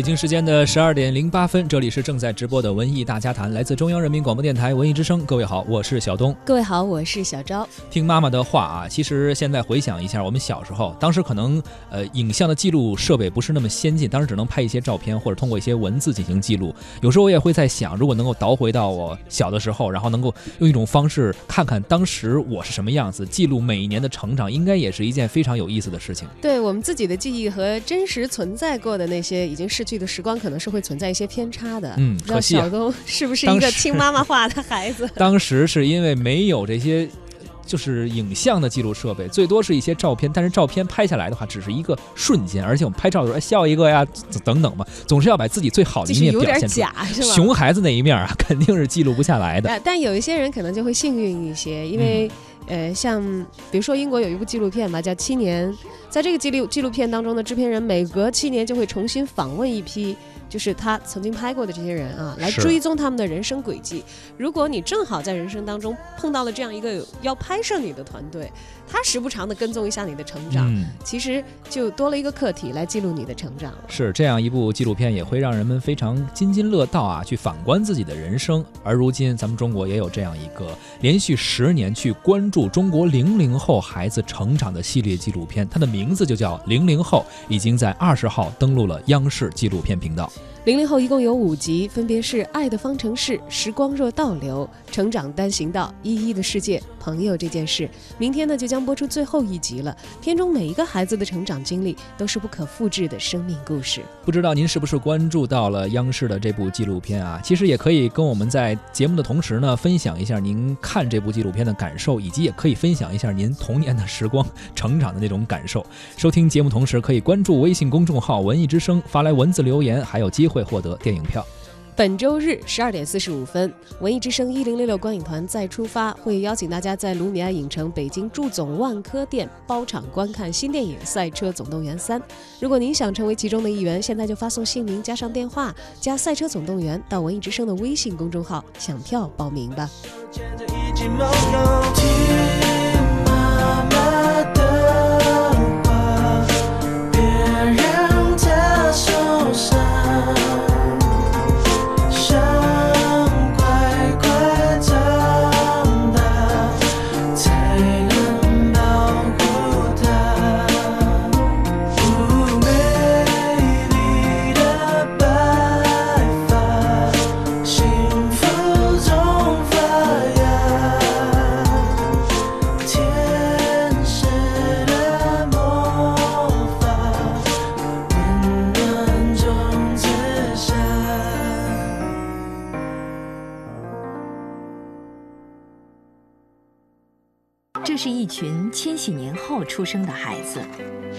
北京时间的十二点零八分，这里是正在直播的文艺大家谈，来自中央人民广播电台文艺之声。各位好，我是小东。各位好，我是小昭。听妈妈的话啊，其实现在回想一下，我们小时候，当时可能呃影像的记录设备不是那么先进，当时只能拍一些照片或者通过一些文字进行记录。有时候我也会在想，如果能够倒回到我小的时候，然后能够用一种方式看看当时我是什么样子，记录每一年的成长，应该也是一件非常有意思的事情。对我们自己的记忆和真实存在过的那些已经逝去的时光，可能是会存在一些偏差的。嗯不知道可惜啊小东是不是一个听妈妈话的孩子？当时是因为没有这些。就是影像的记录设备，最多是一些照片，但是照片拍下来的话，只是一个瞬间，而且我们拍照的时候哎笑一个呀，等等嘛，总是要把自己最好的一就是有点面表现出来。假，是吗？熊孩子那一面啊，肯定是记录不下来的。呃，但有一些人可能就会幸运一些，因为、嗯呃，像比如说英国有一部纪录片吧，叫《七年》，在这个纪录纪录片当中呢，制片人每隔七年就会重新访问一批。就是他曾经拍过的这些人啊，来追踪他们的人生轨迹。如果你正好在人生当中碰到了这样一个要拍摄你的团队，他时不常的跟踪一下你的成长，嗯，其实就多了一个课题来记录你的成长。是这样一部纪录片，也会让人们非常津津乐道啊，去反观自己的人生。而如今，咱们中国也有这样一个连续十年去关注中国零零后孩子成长的系列纪录片，它的名名字就叫《零零后》，已经在二十号登陆了央视纪录片频道。零零后一共有五集，分别是《爱的方程式》《时光若倒流》《成长单行道》《一一的世界》《朋友这件事》。明天呢就将播出最后一集了。片中每一个孩子的成长经历都是不可复制的生命故事。不知道您是不是关注到了央视的这部纪录片啊？其实也可以跟我们在节目的同时呢，分享一下您看这部纪录片的感受，以及也可以分享一下您童年的时光、成长的那种感受。收听节目同时，可以关注微信公众号“文艺之声”，发来文字留言，还有机会获得电影票。本周日十二点四十五分，文艺之声一零六六观影团再出发，会邀请大家在卢米埃影城北京驻总万科店包场观看新电影《赛车总动员三》。如果您想成为其中的一员，现在就发送姓名加上电话加《赛车总动员》到文艺之声的微信公众号抢票报名吧。出生的孩子，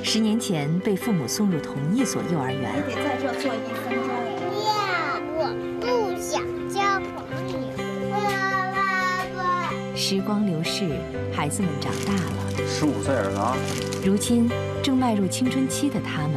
十年前被父母送入同一所幼儿园。你得在这坐一分钟。呀，我不想交朋友。爸爸，时光流逝，孩子们长大了，十五岁儿郎，如今正迈入青春期的他们，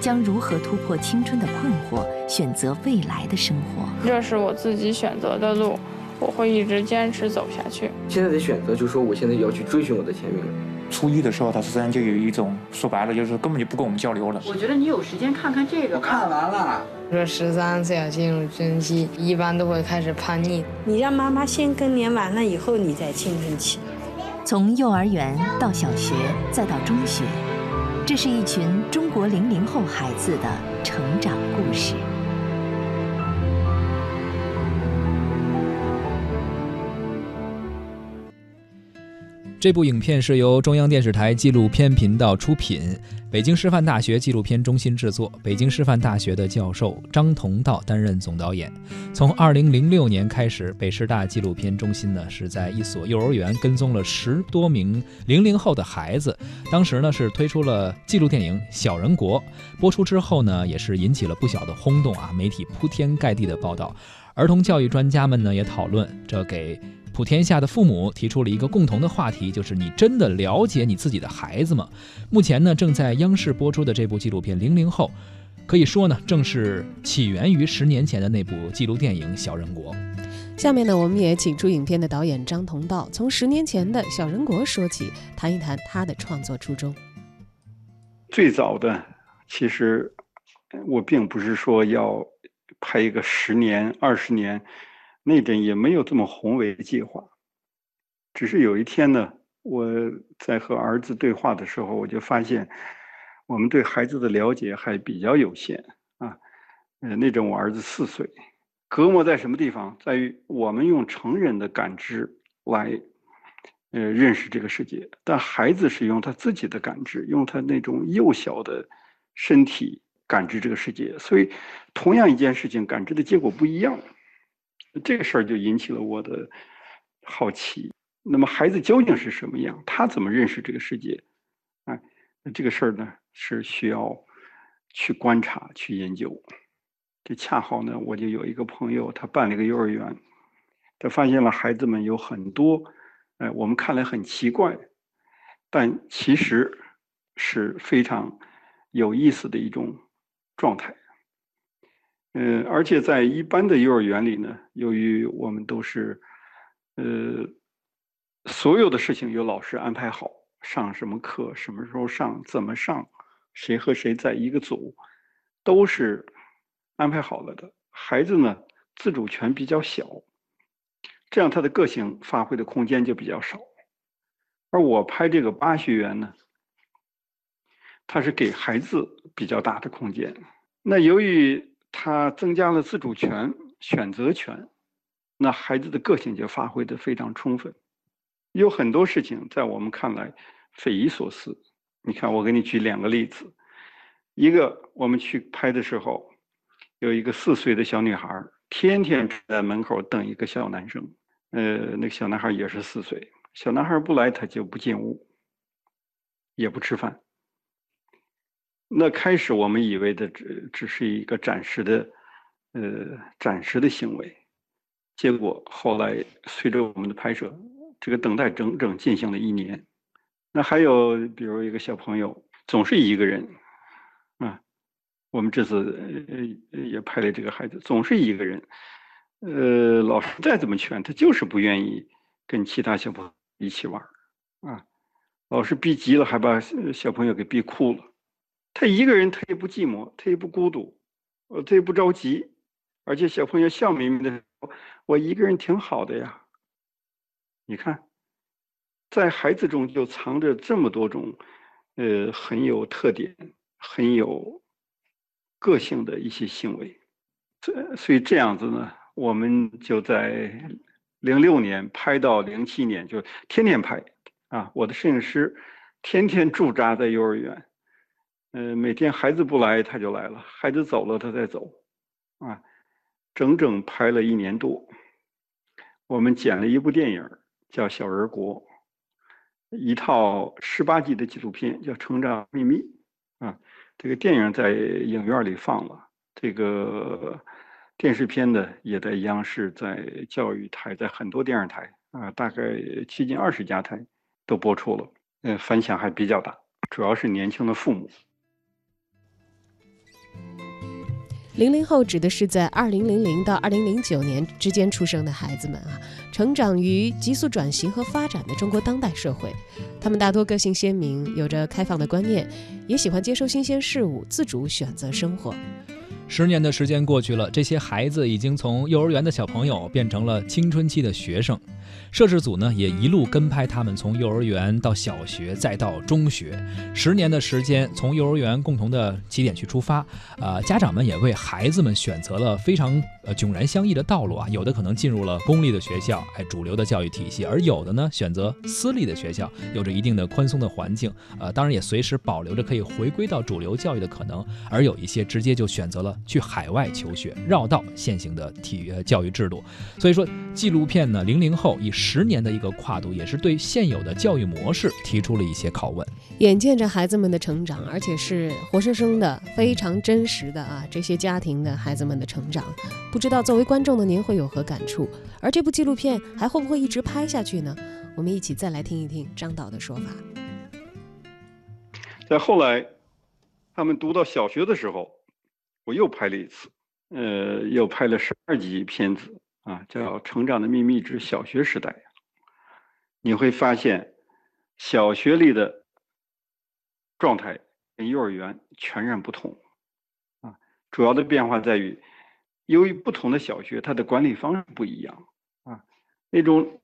将如何突破青春的困惑，选择未来的生活？这是我自己选择的路，我会一直坚持走下去。现在的选择就是说，我现在要去追寻我的天命。初一的时候，他实际上就有一种说白了，就是根本就不跟我们交流了。我觉得你有时间看看这个。我看完了。说十三岁要进入青春期，一般都会开始叛逆。你让妈妈先更年完了以后，你再青春期。从幼儿园到小学，再到中学，这是一群中国零零后孩子的成长故事。这部影片是由中央电视台纪录片频道出品，北京师范大学纪录片中心制作，北京师范大学的教授张同道担任总导演。从2006年开始，北师大纪录片中心呢是在一所幼儿园跟踪了十多名零零后的孩子，当时呢是推出了纪录电影《小人国》，播出之后呢也是引起了不小的轰动啊，媒体铺天盖地的报道，儿童教育专家们呢也讨论，这给。普天下的父母提出了一个共同的话题，就是你真的了解你自己的孩子吗？目前呢，正在央视播出的这部纪录片《零零后》，可以说呢，正是起源于十年前的那部纪录电影《小人国》。下面呢，我们也请出影片的导演张同道，从十年前的小人国说起，谈一谈他的创作初衷。最早的，其实我并不是说要拍一个十年、二十年。那阵也没有这么宏伟的计划，只是有一天呢，我在和儿子对话的时候，我就发现，我们对孩子的了解还比较有限啊。呃，那阵我儿子四岁，隔膜在什么地方？在于我们用成人的感知来，呃，认识这个世界，但孩子是用他自己的感知，用他那种幼小的身体感知这个世界。所以，同样一件事情，感知的结果不一样。这个事儿就引起了我的好奇。那么孩子究竟是什么样？他怎么认识这个世界？哎，那这个事儿呢是需要去观察、去研究。这恰好呢，我就有一个朋友，他办了一个幼儿园，他发现了孩子们有很多，哎，我们看来很奇怪，但其实是非常有意思的一种状态。嗯，而且在一般的幼儿园里呢，由于我们都是，呃，所有的事情由老师安排好，上什么课，什么时候上，怎么上，谁和谁在一个组，都是安排好了的。孩子呢，自主权比较小，这样他的个性发挥的空间就比较少。而我拍这个八学园呢，他是给孩子比较大的空间。那由于他增加了自主权、选择权，那孩子的个性就发挥的非常充分。有很多事情在我们看来匪夷所思。你看，我给你举两个例子。一个，我们去拍的时候，有一个四岁的小女孩，天天在门口等一个小男生。呃，那个小男孩也是四岁，小男孩不来，他就不进屋，也不吃饭。那开始我们以为的只只是一个暂时的，呃，暂时的行为，结果后来随着我们的拍摄，这个等待整整进行了一年。那还有比如一个小朋友总是一个人，啊，我们这次呃也拍了这个孩子总是一个人，呃，老师再怎么劝他就是不愿意跟其他小朋友一起玩啊，老师逼急了还把小朋友给逼哭了。他一个人，他也不寂寞，他也不孤独，呃，他也不着急，而且小朋友笑眯眯的：“我一个人挺好的呀。”你看，在孩子中就藏着这么多种，呃，很有特点、很有个性的一些行为。这所以这样子呢，我们就在零六年拍到零七年，就天天拍啊。我的摄影师天天驻扎在幼儿园。嗯，每天孩子不来，他就来了；孩子走了，他再走，啊，整整拍了一年多。我们剪了一部电影，叫《小人国》，一套十八集的纪录片，叫《成长秘密》。啊，这个电影在影院里放了，这个电视片呢，也在央视、在教育台、在很多电视台啊，大概接近二十家台都播出了。嗯，反响还比较大，主要是年轻的父母。零零后指的是在二零零零到二零零九年之间出生的孩子们啊，成长于急速转型和发展的中国当代社会，他们大多个性鲜明，有着开放的观念，也喜欢接受新鲜事物，自主选择生活。十年的时间过去了，这些孩子已经从幼儿园的小朋友变成了青春期的学生。摄制组呢也一路跟拍他们从幼儿园到小学再到中学，十年的时间，从幼儿园共同的起点去出发，呃，家长们也为孩子们选择了非常呃迥然相异的道路啊，有的可能进入了公立的学校，哎，主流的教育体系，而有的呢选择私立的学校，有着一定的宽松的环境，呃，当然也随时保留着可以回归到主流教育的可能，而有一些直接就选择了去海外求学，绕道现行的体育教育制度。所以说，纪录片呢，零零后以十年的一个跨度，也是对现有的教育模式提出了一些拷问。眼见着孩子们的成长，而且是活生生的、非常真实的啊，这些家庭的孩子们的成长，不知道作为观众的您会有何感触？而这部纪录片还会不会一直拍下去呢？我们一起再来听一听张导的说法。在后来，他们读到小学的时候，我又拍了一次，呃，又拍了十二集片子啊，叫《成长的秘密之小学时代》。你会发现，小学里的状态跟幼儿园全然不同啊。主要的变化在于，由于不同的小学，它的管理方式不一样啊。那种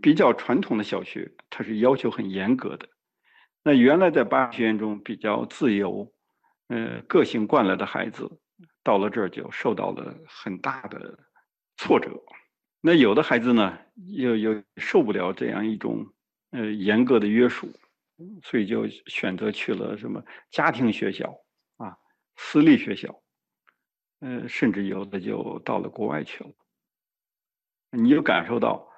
比较传统的小学，它是要求很严格的。那原来在八学院中比较自由，呃，个性惯了的孩子，到了这儿就受到了很大的挫折。那有的孩子呢，又又受不了这样一种呃严格的约束，所以就选择去了什么家庭学校啊、私立学校，呃，甚至有的就到了国外去了。你就感受到，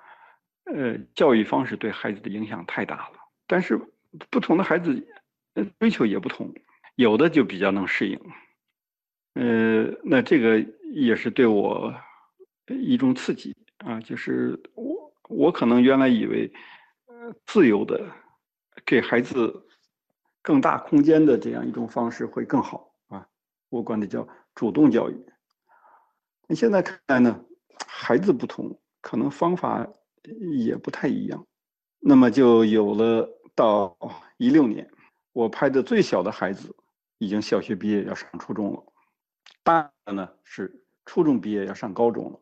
呃，教育方式对孩子的影响太大了，但是。不同的孩子，追求也不同，有的就比较能适应，呃，那这个也是对我一种刺激啊，就是我我可能原来以为，呃，自由的给孩子更大空间的这样一种方式会更好啊，我管它叫主动教育。那现在看来呢，孩子不同，可能方法也不太一样，那么就有了。到一六年，我拍的最小的孩子已经小学毕业要上初中了，大的呢是初中毕业要上高中了。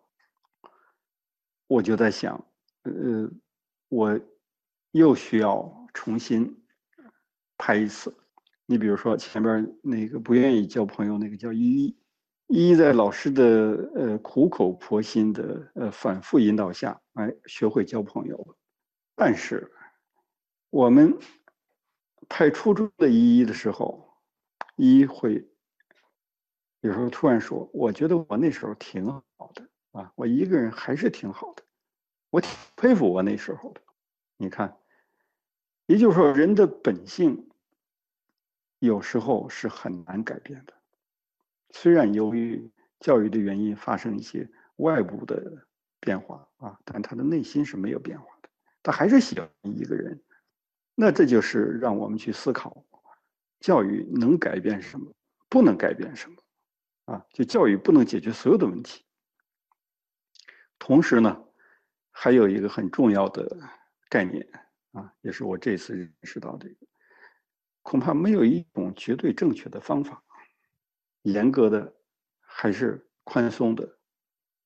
我就在想，呃，我又需要重新拍一次。你比如说前边那个不愿意交朋友那个叫依依，依依在老师的呃苦口婆心的呃反复引导下，哎，学会交朋友，但是。我们拍初中的依依的时候，一会有时候突然说：“我觉得我那时候挺好的啊，我一个人还是挺好的，我挺佩服我那时候的。”你看，也就是说，人的本性有时候是很难改变的。虽然由于教育的原因发生一些外部的变化啊，但他的内心是没有变化的，他还是喜欢一个人。那这就是让我们去思考，教育能改变什么，不能改变什么，啊，就教育不能解决所有的问题。同时呢，还有一个很重要的概念啊，也是我这次认识到的，恐怕没有一种绝对正确的方法，严格的还是宽松的，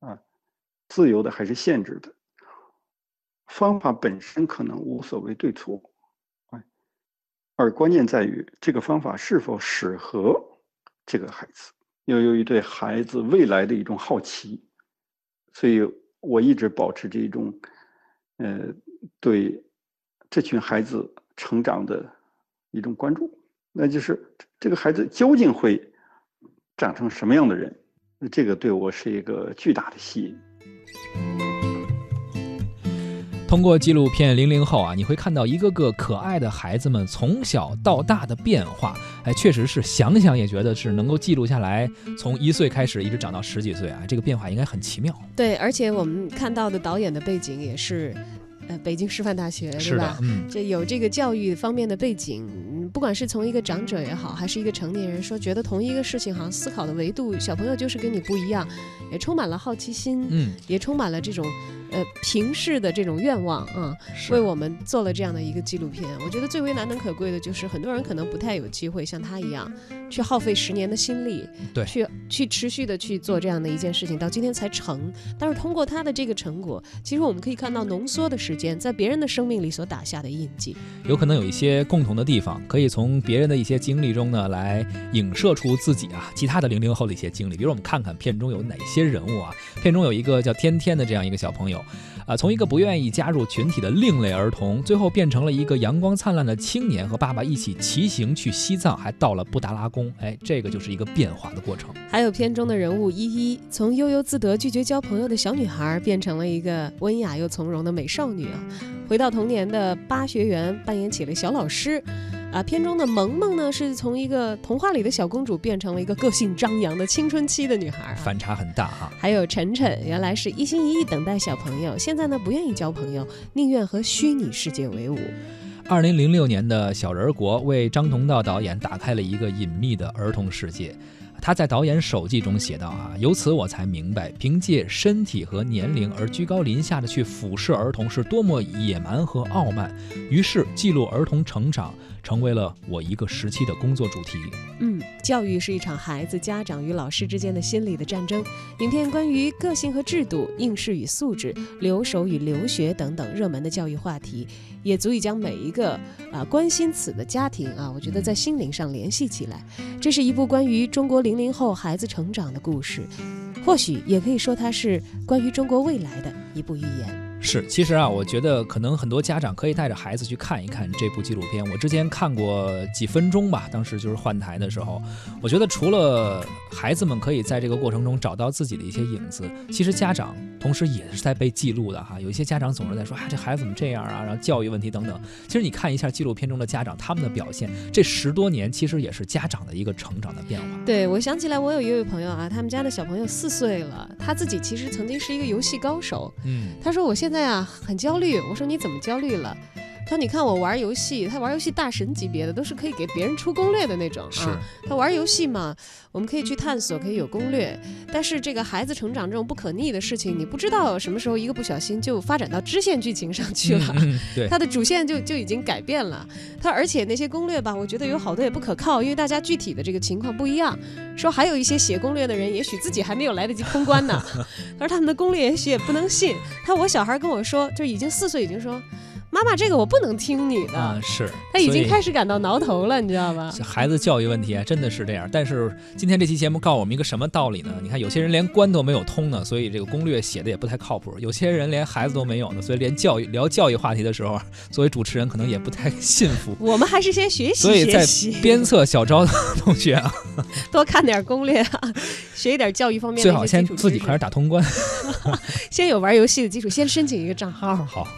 啊，自由的还是限制的，方法本身可能无所谓对错。而关键在于这个方法是否适合这个孩子，又由于对孩子未来的一种好奇，所以我一直保持这种，呃，对这群孩子成长的一种关注，那就是这个孩子究竟会长成什么样的人？这个对我是一个巨大的吸引。通过纪录片《零零后》啊，你会看到一个个可爱的孩子们从小到大的变化。哎，确实是想想也觉得是能够记录下来，从一岁开始一直长到十几岁啊，这个变化应该很奇妙。对，而且我们看到的导演的背景也是。呃，北京师范大学是吧？嗯，这有这个教育方面的背景，不管是从一个长者也好，还是一个成年人说，觉得同一个事情好像思考的维度，小朋友就是跟你不一样，也充满了好奇心，嗯，也充满了这种呃平视的这种愿望啊，为我们做了这样的一个纪录片。我觉得最为难能可贵的就是，很多人可能不太有机会像他一样，去耗费十年的心力，对，去去持续的去做这样的一件事情，到今天才成。但是通过他的这个成果，其实我们可以看到浓缩的时间在别人的生命里所打下的印记，有可能有一些共同的地方，可以从别人的一些经历中呢来影射出自己啊其他的零零后的一些经历。比如我们看看片中有哪些人物啊？片中有一个叫天天的这样一个小朋友，啊，从一个不愿意加入群体的另类儿童，最后变成了一个阳光灿烂的青年，和爸爸一起骑行去西藏，还到了布达拉宫。哎，这个就是一个变化的过程。还有片中的人物依依，从悠悠自得、拒绝交朋友的小女孩，变成了一个温雅又从容的美少女啊。回到童年的巴学园，扮演起了小老师。啊，片中的萌萌呢，是从一个童话里的小公主变成了一个个性张扬的青春期的女孩，反差很大哈。还有晨晨，原来是一心一意等待小朋友，现在呢不愿意交朋友，宁愿和虚拟世界为伍。二零零六年的小人国为张同道导演打开了一个隐秘的儿童世界。他在导演手记中写道：“啊，由此我才明白，凭借身体和年龄而居高临下的去俯视儿童是多么野蛮和傲慢。于是，记录儿童成长成为了我一个时期的工作主题。嗯，教育是一场孩子、家长与老师之间的心理的战争。影片关于个性和制度、应试与素质、留守与留学等等热门的教育话题，也足以将每一个啊关心此的家庭啊，我觉得在心灵上联系起来。这是一部关于中国零零后孩子成长的故事，或许也可以说它是关于中国未来的一部寓言。是，其实啊，我觉得可能很多家长可以带着孩子去看一看这部纪录片。我之前看过几分钟吧，当时就是换台的时候，我觉得除了孩子们可以在这个过程中找到自己的一些影子，其实家长同时也是在被记录的哈。有一些家长总是在说啊，这孩子怎么这样啊，然后教育问题等等。其实你看一下纪录片中的家长他们的表现，这十多年其实也是家长的一个成长的变化。对，我想起来，我有一位朋友啊，他们家的小朋友四岁了，他自己其实曾经是一个游戏高手。嗯，他说我现现在啊，很焦虑。我说你怎么焦虑了？他说你看我玩游戏，他玩游戏大神级别的，都是可以给别人出攻略的那种啊。他玩游戏嘛，我们可以去探索，可以有攻略。但是这个孩子成长这种不可逆的事情，你不知道什么时候一个不小心就发展到支线剧情上去了。对，他的主线就就已经改变了。他而且那些攻略吧，我觉得有好多也不可靠，因为大家具体的这个情况不一样。说还有一些写攻略的人，也许自己还没有来得及通关呢。可是他们的攻略也许也不能信。他我小孩跟我说，就已经四岁，已经说。妈妈，这个我不能听你的啊！是，他已经开始感到挠头了，你知道吗？孩子教育问题啊，真的是这样。但是今天这期节目告诉我们一个什么道理呢？你看，有些人连关都没有通呢，所以这个攻略写的也不太靠谱；有些人连孩子都没有呢，所以连教育聊教育话题的时候，作为主持人可能也不太信服。我们还是先学习学习。鞭策小昭的同学啊，多看点攻略啊，学一点教育方面的最好先自己快点打通关，先有玩游戏的基础，先申请一个账号。好。